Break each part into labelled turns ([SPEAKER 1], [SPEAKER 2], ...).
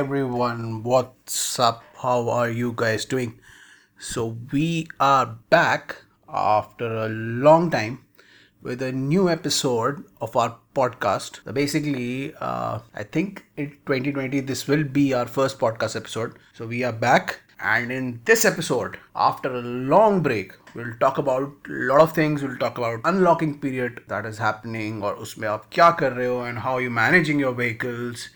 [SPEAKER 1] everyone, what's up? How are you guys doing? So, we are back after a long time with a new episode of our podcast. Basically, uh, I think in 2020, this will be our first podcast episode. So, we are back, and in this episode, after a long break, we'll talk about a lot of things. We'll talk about unlocking period that is happening, or usme aap kya kar rahe ho, and how you're managing your vehicles.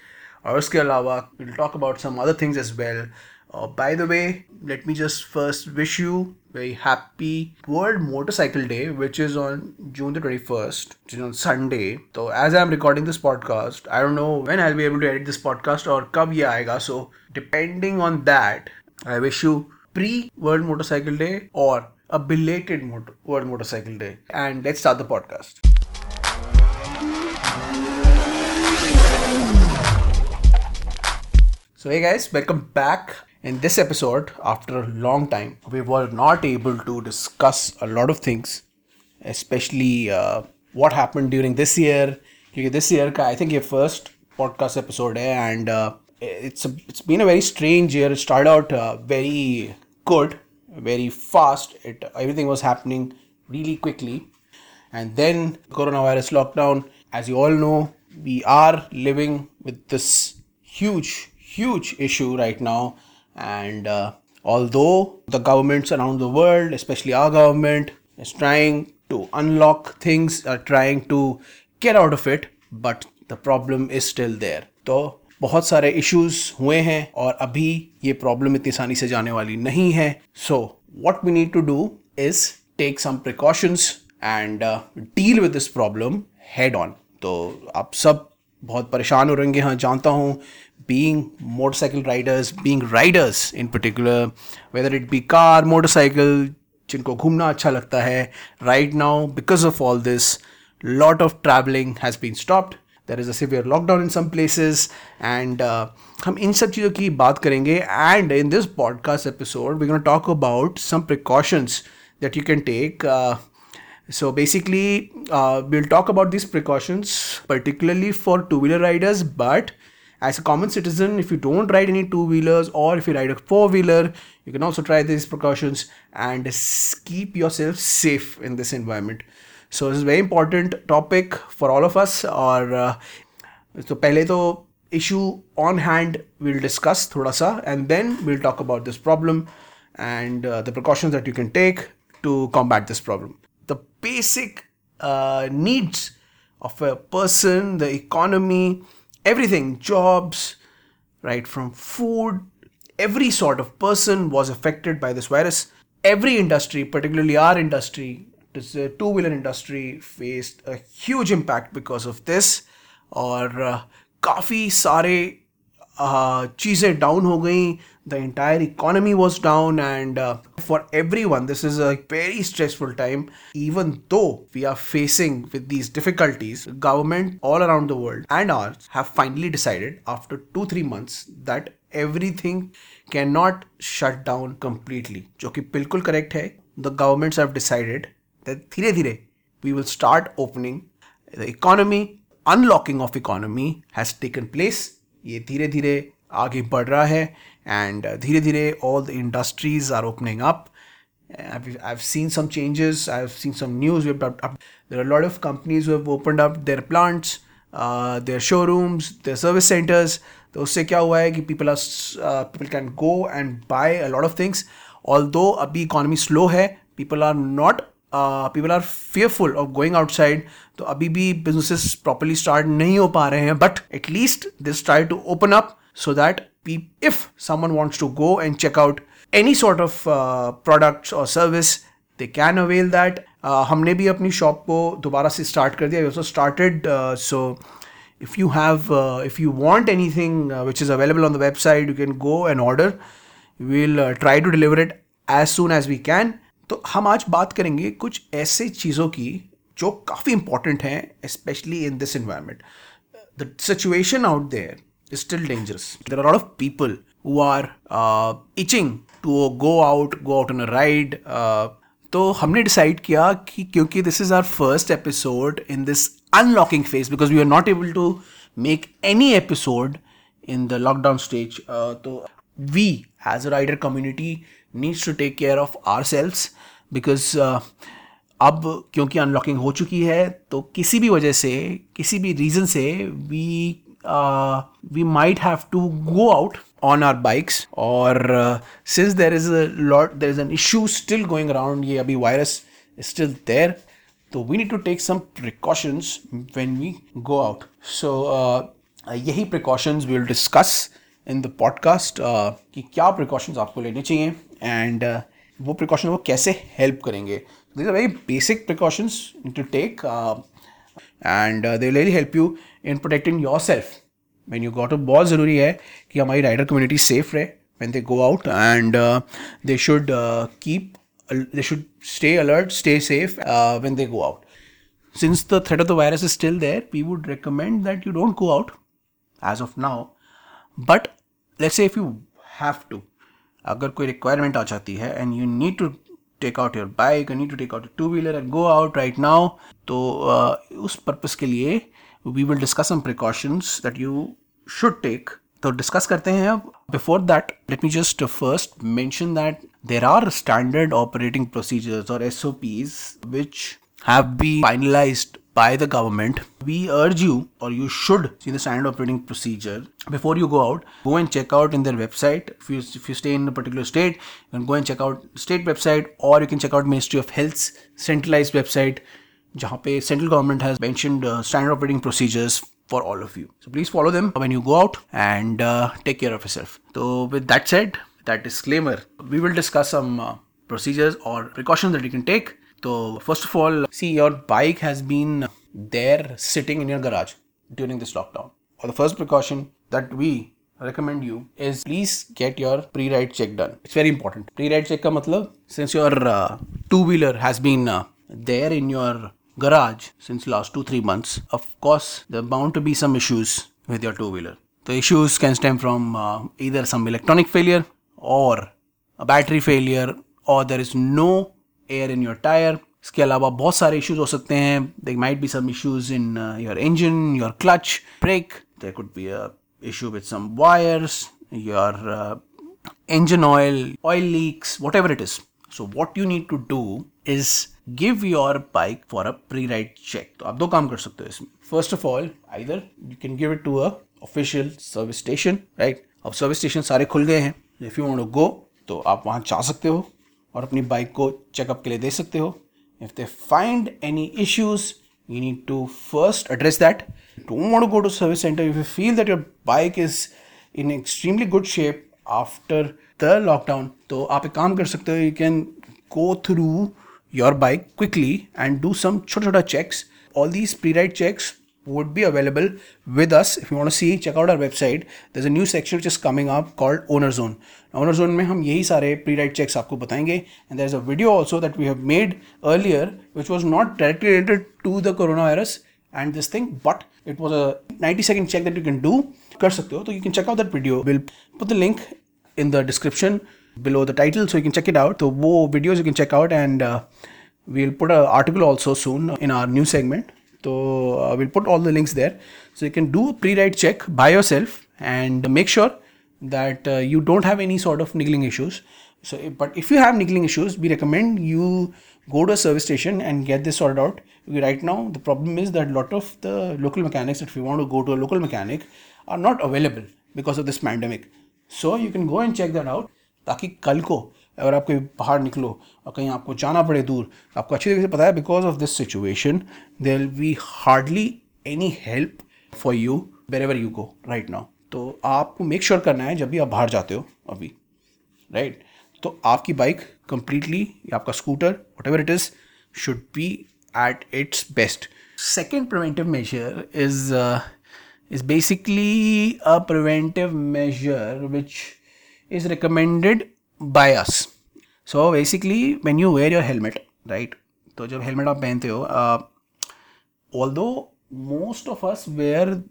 [SPEAKER 1] और उसके अलावा we'll talk about some other things as well. Uh, by the way, let me just first wish you very happy World Motorcycle Day, which is on June the 21st, which is on Sunday. So as I'm recording this podcast, I don't know when I'll be able to edit this podcast or कब ये आएगा. So depending on that, I wish you pre World Motorcycle Day or a belated motor- World Motorcycle Day. And let's start the podcast. So, hey guys, welcome back. In this episode, after a long time, we were not able to discuss a lot of things, especially uh, what happened during this year. This year, I think your first podcast episode, eh, and uh, it's a, it's been a very strange year. It started out uh, very good, very fast. It everything was happening really quickly, and then coronavirus lockdown. As you all know, we are living with this huge huge issue right now and uh, although the governments around the world especially our government is trying to unlock things are trying to get out of it but the problem is still there तो बहुत सारे issues हुए हैं और अभी ये problem इतनी आसानी से जाने वाली नहीं है so what we need to do is take some precautions and deal with this problem head on तो आप सब बहुत परेशान हो रहेंगे हाँ जानता हूँ being motorcycle riders being riders in particular whether it be car motorcycle जिनको घूमना अच्छा लगता है right now because of all this lot of traveling has been stopped there is a severe lockdown in some places and uh, हम इन सब चीज़ों की बात करेंगे and in this podcast episode we're going to talk about some precautions that you can take uh, so basically uh, we'll talk about these precautions particularly for two-wheeler riders but as a common citizen if you don't ride any two wheelers or if you ride a four wheeler you can also try these precautions and s- keep yourself safe in this environment so this is a very important topic for all of us और uh, तो पहले तो issue on hand we'll discuss थोड़ा सा and then we'll talk about this problem and uh, the precautions that you can take to combat this problem the basic uh, needs of a person the economy everything jobs right from food every sort of person was affected by this virus every industry particularly our industry the two-wheeler industry faced a huge impact because of this और uh, काफ़ी सारे uh, चीज़ें down हो गई the entire economy was down and for every one this is a very stressful time even though we are facing with these difficulties government all around the world and are have finally decided after two three months that everything can not shut down completely जो कि बिल्कुल correct है। The governments have decided that धीरे धीरे we will start opening the economy unlocking of economy has taken place ये धीरे धीरे आगे बढ़ रहा है एंड धीरे धीरे all the industries are opening up I have seen some changes I have seen some news there are lot of companies have open up their plants their showrooms their service centres तो उससे क्या हुआ है कि people are people can go and buy a lot of things although अभी economy slow है people are not uh, people are fearful of going outside तो अभी भी businesses properly start नहीं हो पा रहे हैं but at least they try to open up so that pe- if someone wants to go and check out any sort of uh, products or service they can avail that uh, हमने भी अपनी shop को दोबारा से start कर दिया we also started uh, so if you have uh, if you want anything uh, which is available on the website you can go and order we'll uh, try to deliver it as soon as we can तो हम आज बात करेंगे कुछ ऐसे चीज़ों की जो काफ़ी इंपॉर्टेंट हैं specially in this environment the situation out there is still dangerous. There are a lot of itching to go out, go out on a ride. Uh, तो हमने डिसाइड किया कि क्योंकि this is our first episode in this unlocking phase because we are not able to make any episode in the lockdown stage तो we we a rider rider needs to take care of our sales because अब क्योंकि unlocking हो चुकी है तो किसी भी वजह से, किसी भी रीज़न से we we might have to go out on our bikes और since there is a lot there is an an still going around ये अभी वायरस स्टिल देर तो we need to take some precautions when we go out so यही precautions we will discuss in the podcast कि क्या precautions आपको लेने चाहिए। And वो प्रिकॉशन वो कैसे हेल्प करेंगे? This are very basic precautions to take and they will really help you in protecting yourself man you got बहुत ज़रूरी है कि हमारी राइडर कम्युनिटी सेफ़ रहे when they go out and they should keep they should stay alert stay safe when they go out since the thread of the virus is still there, we would recommend that you don't go out as of now but let's if you have to अगर कोई requirement आ जाती है and you need to take out your bike need to take out two wheeler and go out right now तो uh, उस purpose के लिए we will discuss some precautions that you should take तो discuss करते हैं अब। Before that let me just first mention that there are standard operating procedures और S O Ps which have be finalised by the government, we urge you or you should see the standard operating procedure before you go out. Go and check out in their website. If you, if you stay in a particular state, you can go and check out state website or you can check out Ministry of Health's centralized website जहाँ पे central government has mentioned standard operating procedures for all of you. So please follow them when you go out and uh, take care of yourself. So with that said, that disclaimer, we will discuss some uh, procedures or precautions that you can take. so first of all, see your bike has been there sitting in your garage during this lockdown. Or the first precaution that we recommend you is please get your pre-ride check done. It's very important. Pre-ride check ka matlab, since your uh, two-wheeler has been uh, there in your garage since last two three months of course there are bound to be some issues with your two wheeler the issues can stem from uh, either some electronic failure or a battery failure or there is no air in your tire. इसके अलावा बहुत सारे issues हो सकते हैं। They might be some issues in your engine your clutch brake there could be a issue with some wires your uh, engine oil oil leaks whatever it is. So what you need to do is give your bike for a pre ride check तो आप दो काम कर सकते हो इसमें। First of all either you can give it to a official service station right अब service station सारे खुल गए हैं। इफ़ यू वांट गो तो आप वहाँ जा सकते हो। और अपनी बाइक को चेकअप के लिए दे सकते हो। If they find any issues you need to first address that don't want to go to service centre if you feel that your bike is in extremely good shape after the lockdown तो आप एक काम कर सकते हो you can go through your bike quickly and do some छोटा छोटा checks all these pre ride checks would be available with us. If you want to see, check out our website. There's a new section which is coming up called Owner Zone. Owner Zone में हम यही सारे pre-ride checks आपको बताएंगे. And there's a video also that we have made earlier, which was not directly related to the coronavirus and this thing, but it was a 90 second check that you can do. कर सकते हो So you can check out that video. We'll put the link in the description below the title so you can check it out. So वो videos you can check out and uh, we'll put an article also soon in our new segment. So uh, we'll put all the links there. So you can do a pre-ride check by yourself and make sure that uh, you don't have any sort of niggling issues. So, but if you have niggling issues, we recommend you go to a service station and get this sorted out. Right now, the problem is that a lot of the local mechanics, if you want to go to a local mechanic, are not available because of this pandemic. So you can go and check that out. ताकि कल को अगर आप कहीं बाहर निकलो और कहीं आपको जाना पड़े दूर आपको अच्छी तरीके से पता है because of this situation there will be hardly any help for you wherever you go right now तो आपको मेक श्योर sure करना है जब भी आप बाहर जाते हो अभी राइट right? तो आपकी बाइक कंप्लीटली या आपका scooter whatever it is should be at its best second preventive measure is is basically a preventive measure which is recommended by us. So, basically, when you wear your helmet, right तो जब helmet आप पहनते हो although most of us wear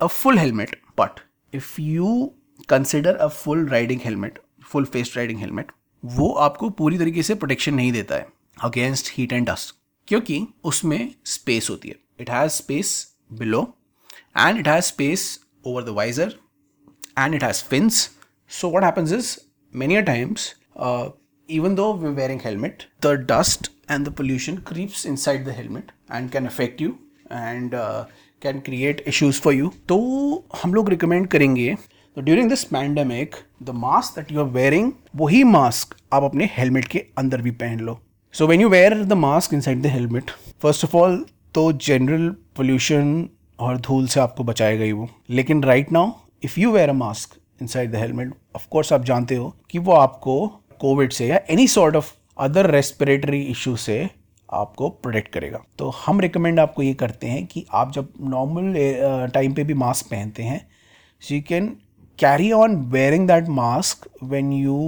[SPEAKER 1] a full helmet but if you consider a full riding helmet full face riding helmet वो आपको पूरी तरीके से प्रोटेक्शन नहीं देता है अगेंस्ट हीट एंड डस्ट क्योंकि उसमें स्पेस होती है. It has space below and it has space over the visor and it has fins. So, what happens is many a times, uh, even though we're wearing helmet, the dust and the pollution creeps inside the helmet and can affect you and uh, can create issues for you. तो हम लोग recommend करेंगे तो during this pandemic the mask that you are wearing वही mask आप अपने helmet के अंदर भी पहन लो so when you wear the mask inside the helmet first of all तो जनरल पोल्यूशन और धूल से आपको बचाएगा ही वो लेकिन right now if you wear a mask inside the helmet of course आप जानते हो कि वो आपको कोविड से या any sort of other respiratory issue से आपको प्रोटेक्ट करेगा। तो हम रिकमेंड आपको ये करते हैं कि आप जब नॉर्मल टाइम पे भी मास्क पहनते हैं so you can carry on wearing that mask when you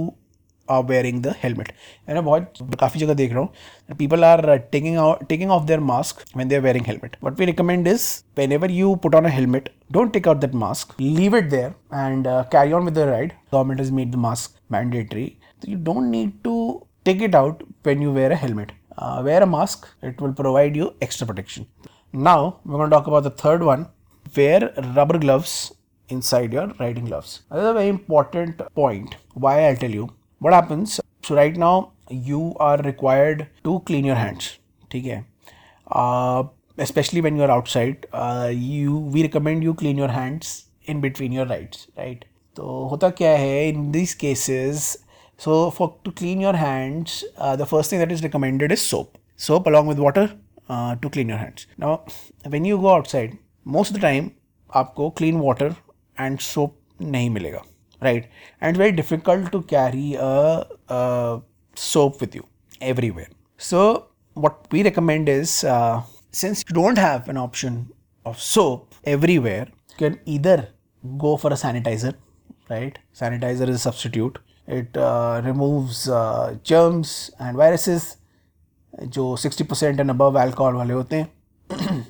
[SPEAKER 1] are wearing the helmet मैंने बहुत काफ़ी जगह देख रहा हूँ people are uh, taking out taking off their mask when they are wearing helmet what we recommend is whenever you put on a helmet don't take out that mask leave it there and uh, carry on with the ride government has made the mask mandatory so you don't need to take it out when you wear a helmet uh, wear a mask it will provide you extra protection now we're going to talk about the third one wear rubber gloves inside your riding gloves. Another very important point why I'll tell you what happens. So right now you are required to clean your hands. Okay. Uh, especially when you're outside, uh, you we recommend you clean your hands in between your rides, right? So hota kya hai in these cases? So for to clean your hands, uh, the first thing that is recommended is soap. Soap along with water uh, to clean your hands. Now, when you go outside, most of the time आपको clean water and soap नहीं मिलेगा right and very difficult to carry a soap with you everywhere. So, what we recommend is uh, since you don't have an option of soap everywhere, you can either go for a sanitizer, right? Sanitizer is a substitute. It uh, removes uh, germs and viruses जो 60% and above alcohol वाले होते हैं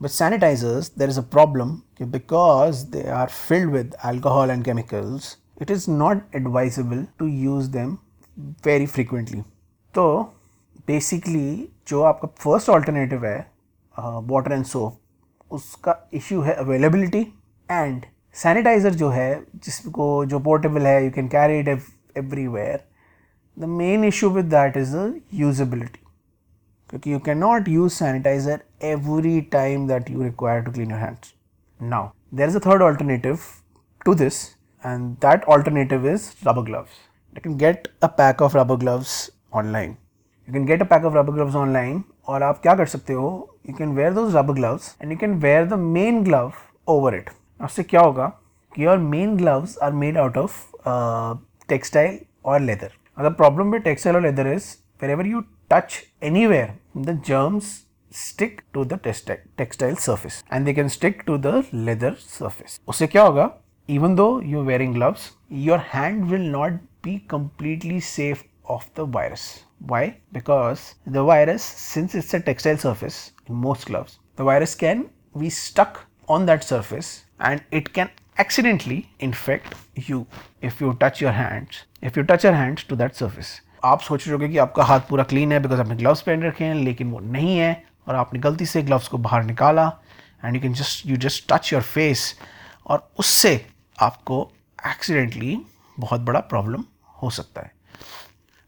[SPEAKER 1] but sanitizers there is a problem because they are filled with alcohol and chemicals, it is not advisable to use them very frequently. तो basically जो आपका first alternative है water and soap उसका issue है availability and sanitiser जो है जिसको जो पोर्टेबल है can carry it everywhere the main issue with that is the usability क्योंकि you can not use sanitiser every time that you require to clean your hands Now, there is a third alternative to this, and that alternative is rubber gloves. You can get a pack of rubber gloves online. You can get a pack of rubber gloves online, और आप क्या कर सकते हो you can wear those rubber gloves and you can wear the main glove over it उससे क्या होगा कि your main gloves are made out of textile और लेदर अगर प्रॉब्लम विद टेक्सटाइल और leather is wherever you touch any where the germs stick to the textile surface and they can stick to the leather surface. उससे क्या होगा even though you're wearing gloves, your hand will not be completely safe of the virus. Why? Because the virus, since it's a textile surface in most gloves, the virus can be stuck on that surface and it can accidentally infect you if you touch your hands, if you touch your hands to that surface. आप सोच रहे हो कि आपका हाथ पूरा clean है because आपने ग्लव्स पहन रखे हैं, लेकिन वो नहीं है और आपने गलती से ग्लव्स को बाहर निकाला and you can just you just touch your face और उससे आपको एक्सीडेंटली बहुत बड़ा प्रॉब्लम हो सकता है।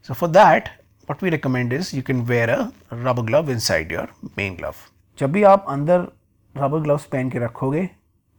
[SPEAKER 1] So for that what we recommend is you can wear a rubber glove inside your main glove जब भी आप अंदर रबर ग्लव्स पहन के रखोगे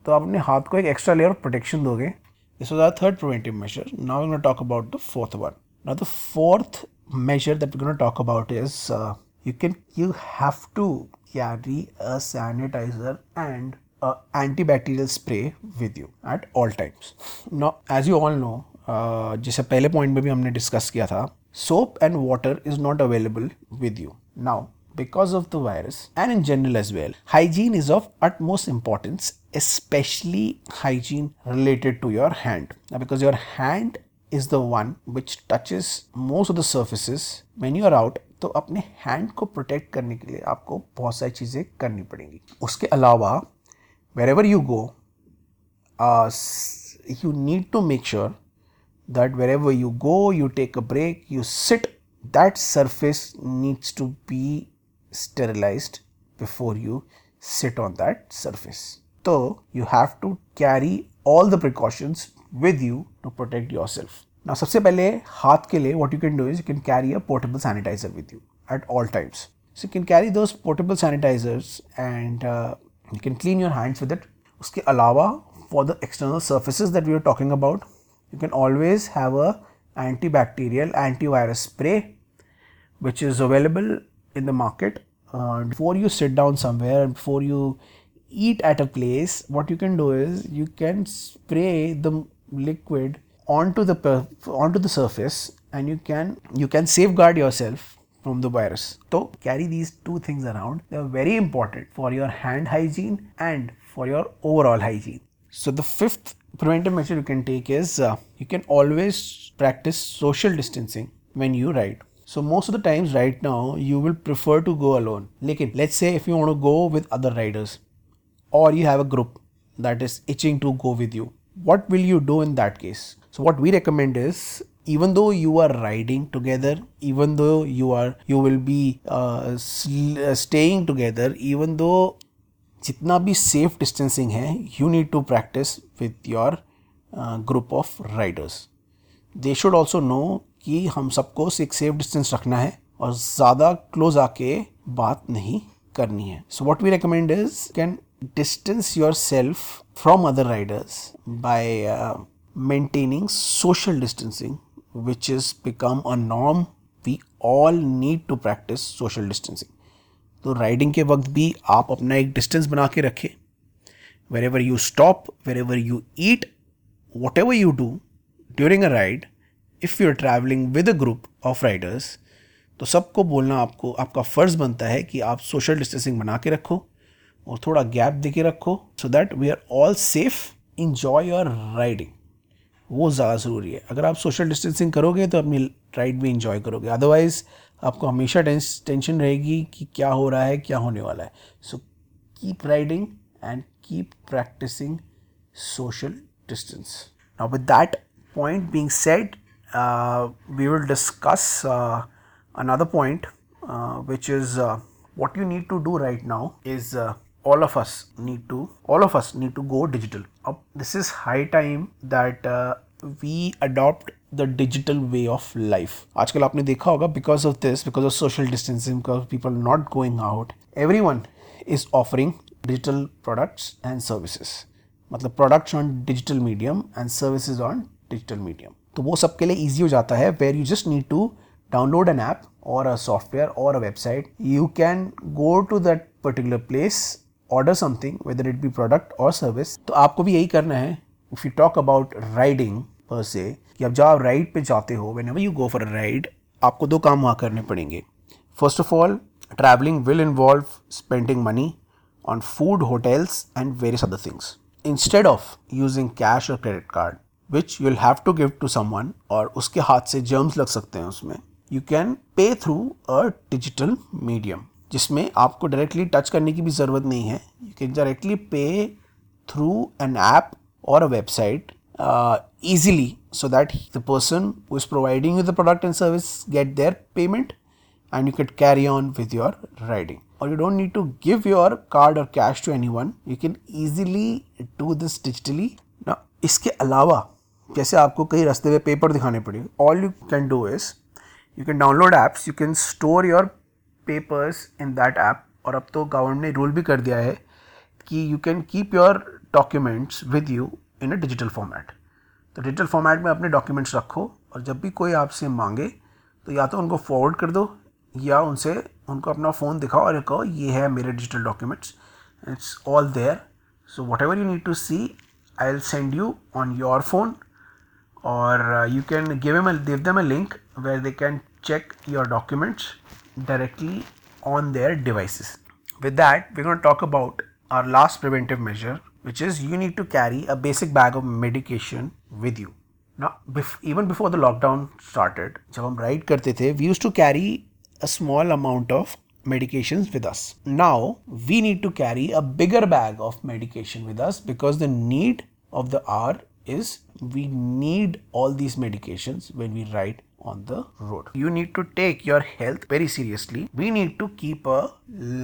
[SPEAKER 1] तो आप अपने हाथ को एक एक्स्ट्रा लेयर ऑफ़ प्रोटेक्शन दोगे। This was our third preventive measure now we talk about the fourth one now the fourth measure that we're going to talk about is uh, you can you have to carry a sanitizer and a antibacterial spray with you at all times now as you all know uh, जैसे पहले point में भी हमने discuss किया था soap and water is not available with you now because of the virus and in general as well hygiene is of utmost importance especially hygiene related to your hand now because your hand is the one which touches most of the surfaces when you are out तो अपने hand को protect करने के लिए आपको बहुत सारी चीज़ें करनी पड़ेंगी उसके अलावा wherever you go you need to make sure that where ever you go you take a break you sit that surface needs to be sterilized before you sit on that surface. So you have to carry all the precautions with you to protect yourself. Now, सबसे पहले हाथ के लिए what you can do is you can carry a portable sanitizer with you at all times. So you can carry those portable sanitizers and uh, you can clean your hands with it. उसके अलावा for the external surfaces that we are talking about, you can always have a antibacterial antivirus spray which is available in the market uh, before you sit down somewhere before you eat at a place what you can do is you can spray the liquid onto the onto the surface and you can you can safeguard yourself from the virus so carry these two things around they are very important for your hand hygiene and for your overall hygiene so the fifth preventive measure you can take is uh, you can always practice social distancing when you ride so most of the times right now you will prefer to go alone. Like let's say if you want to go with other riders or you have a group that is itching to go with you. What will you do in that case? So what we recommend is even though you are riding together even though you are you will be uh, uh staying together even though जितना भी safe distancing है you need to practise with your group of riders they should also know कि हम सबको एक safe distance रखना है और ज़्यादा क्लोज आके बात नहीं करनी है। So what we recommend is can distance yourself from other riders by maintaining social distancing which is become a norm we all need to practise social distancing तो राइडिंग के वक्त भी आप अपना एक डिस्टेंस बना के रखें। Wherever you stop wherever you eat whatever you do during a ride if you are travelling with a group of riders तो सबको बोलना आपको, आपका फ़र्ज़ बनता है कि आप सोशल डिस्टेंसिंग बना के रखो और थोड़ा गैप दे के रखो so that we are all safe enjoy your riding वो ज़्यादा ज़रूरी है। अगर आप सोशल डिस्टेंसिंग करोगे तो अपनी राइड भी इंजॉय करोगे। अदरवाइज़ आपको हमेशा टेंशन रहेगी कि क्या हो रहा है क्या होने वाला है। So keep riding and keep practising social distance now with that point discuss uh, another point uh, which is uh, what you need to do right now is uh, all of us need to all of us need to go digital uh, this is high time that we adopt the digital way of life आजकल आपने देखा होगा because of this because of social distancing because people not going out everyone is offering digital products and services मतलब products on digital medium and services on digital medium तो वो सबके लिए easy हो जाता है where you just need to download an app और a software और a website you can go to that particular place order something whether it be product और सर्विस तो आपको भी यही करना है if you talk about riding पर से कि आप जब राइड पर जाते हो whenever you go for a ride आपको दो काम वहाँ करने पड़ेंगे। First of all travelling will involve spending money on food hotels and various other things instead of using cash और credit card which you'll have to give to someone और उसके हाथ से जर्म्स लग सकते हैं उसमें you can pay through a digital medium जिसमें आपको डायरेक्टली टच करने की भी ज़रूरत नहीं है। You can directly pay through an app और a website easily so that the person who is providing you the product and service get their payment and you can carry on with your riding और you don't need to give your card और cash to anyone you can easily do this digitally ना इसके अलावा, जैसे आपको कई रास्ते पे पेपर दिखाने पड़े all you can do is you can download apps you can store your papers in that app और अब तो गवर्नमेंट ने रूल भी कर दिया है कि you can keep your documents with you in a digital format तो डिजिटल फॉर्मेट में अपने डॉक्यूमेंट्स रखो और जब भी कोई आपसे मांगे तो या तो उनको फॉरवर्ड कर दो या उनसे उनको अपना फ़ोन दिखाओ और कहो ये है मेरे digital documents it's all there so whatever you need to see I will send you on your phone or uh, you can give them them a link where they can check your documents. directly on their devices with that we're going to talk about our last preventive measure which is you need to carry a basic bag of medication with you now bef- even before the lockdown started जब हम ride करते थे we used to carry a small amount of medications with us now we need to carry a bigger bag of medication with us because the need of the hour is we need all these medications when we ride on the road. You need to take your health very seriously. We need to keep a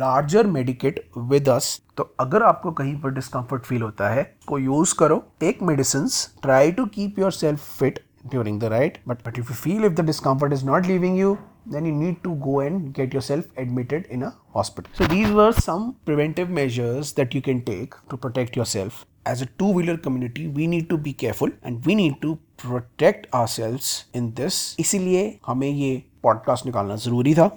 [SPEAKER 1] larger medikit with us. तो अगर आपको कहीं पर discomfort feel होता है को use करो take medicine try to keep yourself fit during the ride but but if you feel if the discomfort is not leaving you then you need to go and get yourself admitted in a hospital so these were some preventive measures that you can take to protect yourself as a two wheeler community we need to be careful and we need to protect ourselves in this इसीलिए हमें ये podcast निकालना जरूरी था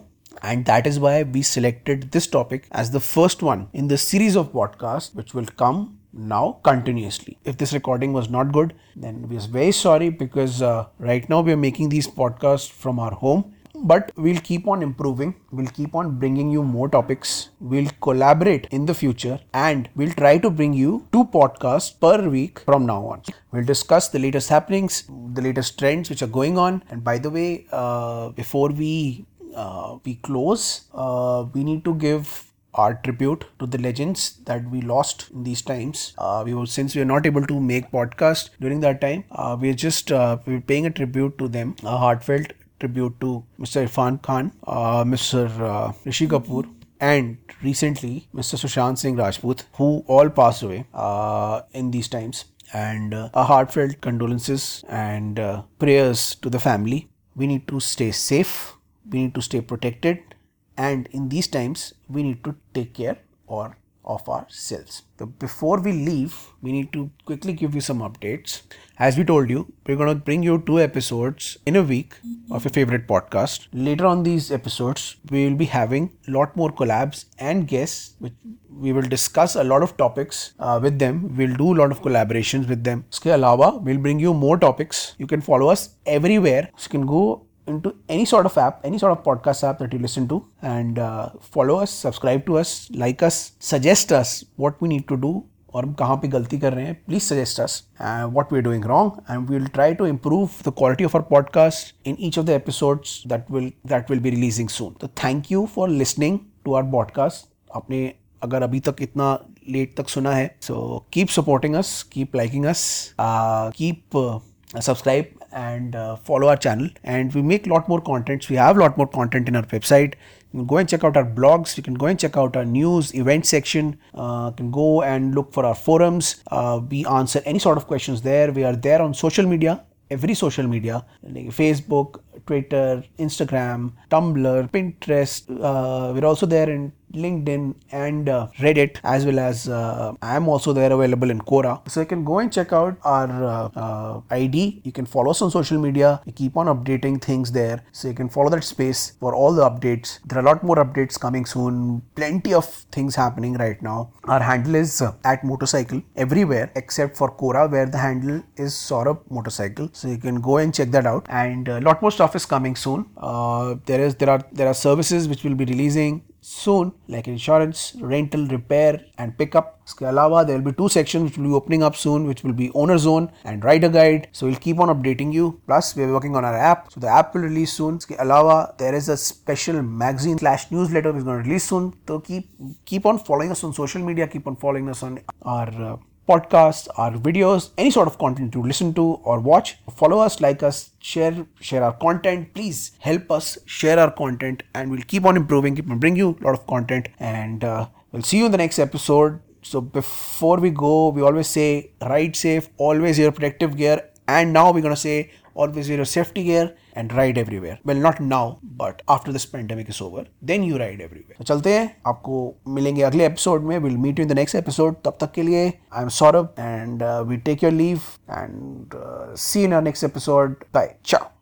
[SPEAKER 1] and that is why we selected this topic as the first one in the series of podcasts which will come now continuously if this recording was not good then we are very sorry because uh, right now we are making these podcasts from our home but we'll keep on improving we'll keep on bringing you more topics we'll collaborate in the future and we'll try to bring you two podcasts per week from now on we'll discuss the latest happenings the latest trends which are going on and by the way uh, before we uh, we close uh, we need to give our tribute to the legends that we lost in these times. Uh, we were since we are not able to make podcast during that time. Uh, we're just uh, we're paying a tribute to them, a heartfelt tribute to Mr. Irfan Khan, uh, Mr. Uh, Rishi Kapoor, and recently Mr. Sushant Singh Rajput, who all passed away uh, in these times. And uh, heartfelt condolences and prayers to the family. We need to stay safe. We need to stay protected. And in these times, we need to take care or of our. So before we leave, we need to quickly give you some updates. As we told you, we're going to bring you two episodes in a week of your favorite podcast. Later on these episodes, we will be having a lot more collabs and guests, which we will discuss a lot of topics uh, with them. We'll do a lot of collaborations with them. Iske alawa, we'll bring you more topics. You can follow us everywhere. So you can go into any sort of app, any sort of podcast app that you listen to, and uh, follow us, subscribe to us, like us, suggest us what we need to do और हम कहाँ पे गलती कर रहे हैं please suggest us what we are doing wrong and we will try to improve the quality of our podcast in each of the episodes that will that will be releasing soon तो thank you for listening to our podcast आपने अगर अभी तक इतना late तक सुना है so keep supporting us keep liking us keep subscribe and uh, follow our channel. And we make lot more contents. We have lot more content in our website. You can go and check out our blogs. You can go and check out our news event section. Uh, you can go and look for our forums. Uh, we answer any sort of questions there. We are there on social media every social media like facebook twitter instagram tumblr pinterest. Uh, we're also there in LinkedIn and uh, Reddit as well as uh, I am also there available in Quora. So you can go and check out our uh, uh ID. You can follow us on social media. We keep on updating things there. So you can follow that space for all the updates. There are a lot more updates coming soon. Plenty of things happening right now. Our handle is uh, at motopsychcle everywhere except for Quora where the handle is Saurabh motopsychcle. So you can go and check that out. And a lot more stuff is coming soon. Uh, there is there are there are services which will be releasing soon like insurance, rental, repair and pickup. Iske alawa, there will be two sections which will be opening up soon which will be owner zone and rider guide. So we'll keep on updating you. Plus we are working on our app. So the app will release soon. Iske alawa, there is a special magazine slash newsletter which is going to release soon. So keep keep on following us on social media. Keep on following us on our uh, podcasts, our videos, any sort of content to listen to or watch. Follow us, like us, share share our content. Please help us share our content, and we'll keep on improving. Keep on bring you a lot of content, and uh, we'll see you in the next episode. So before we go, we always say ride safe, always wear protective gear, and now we're gonna say always wear your safety gear and ride everywhere. Well, not now, but after this pandemic is over, then you ride everywhere. तो चलते हैं. आपको मिलेंगे अगले episode में. Will meet you in the next episode तब तक के लिए I am Saurabh and we take your leave and see in next episode bye ciao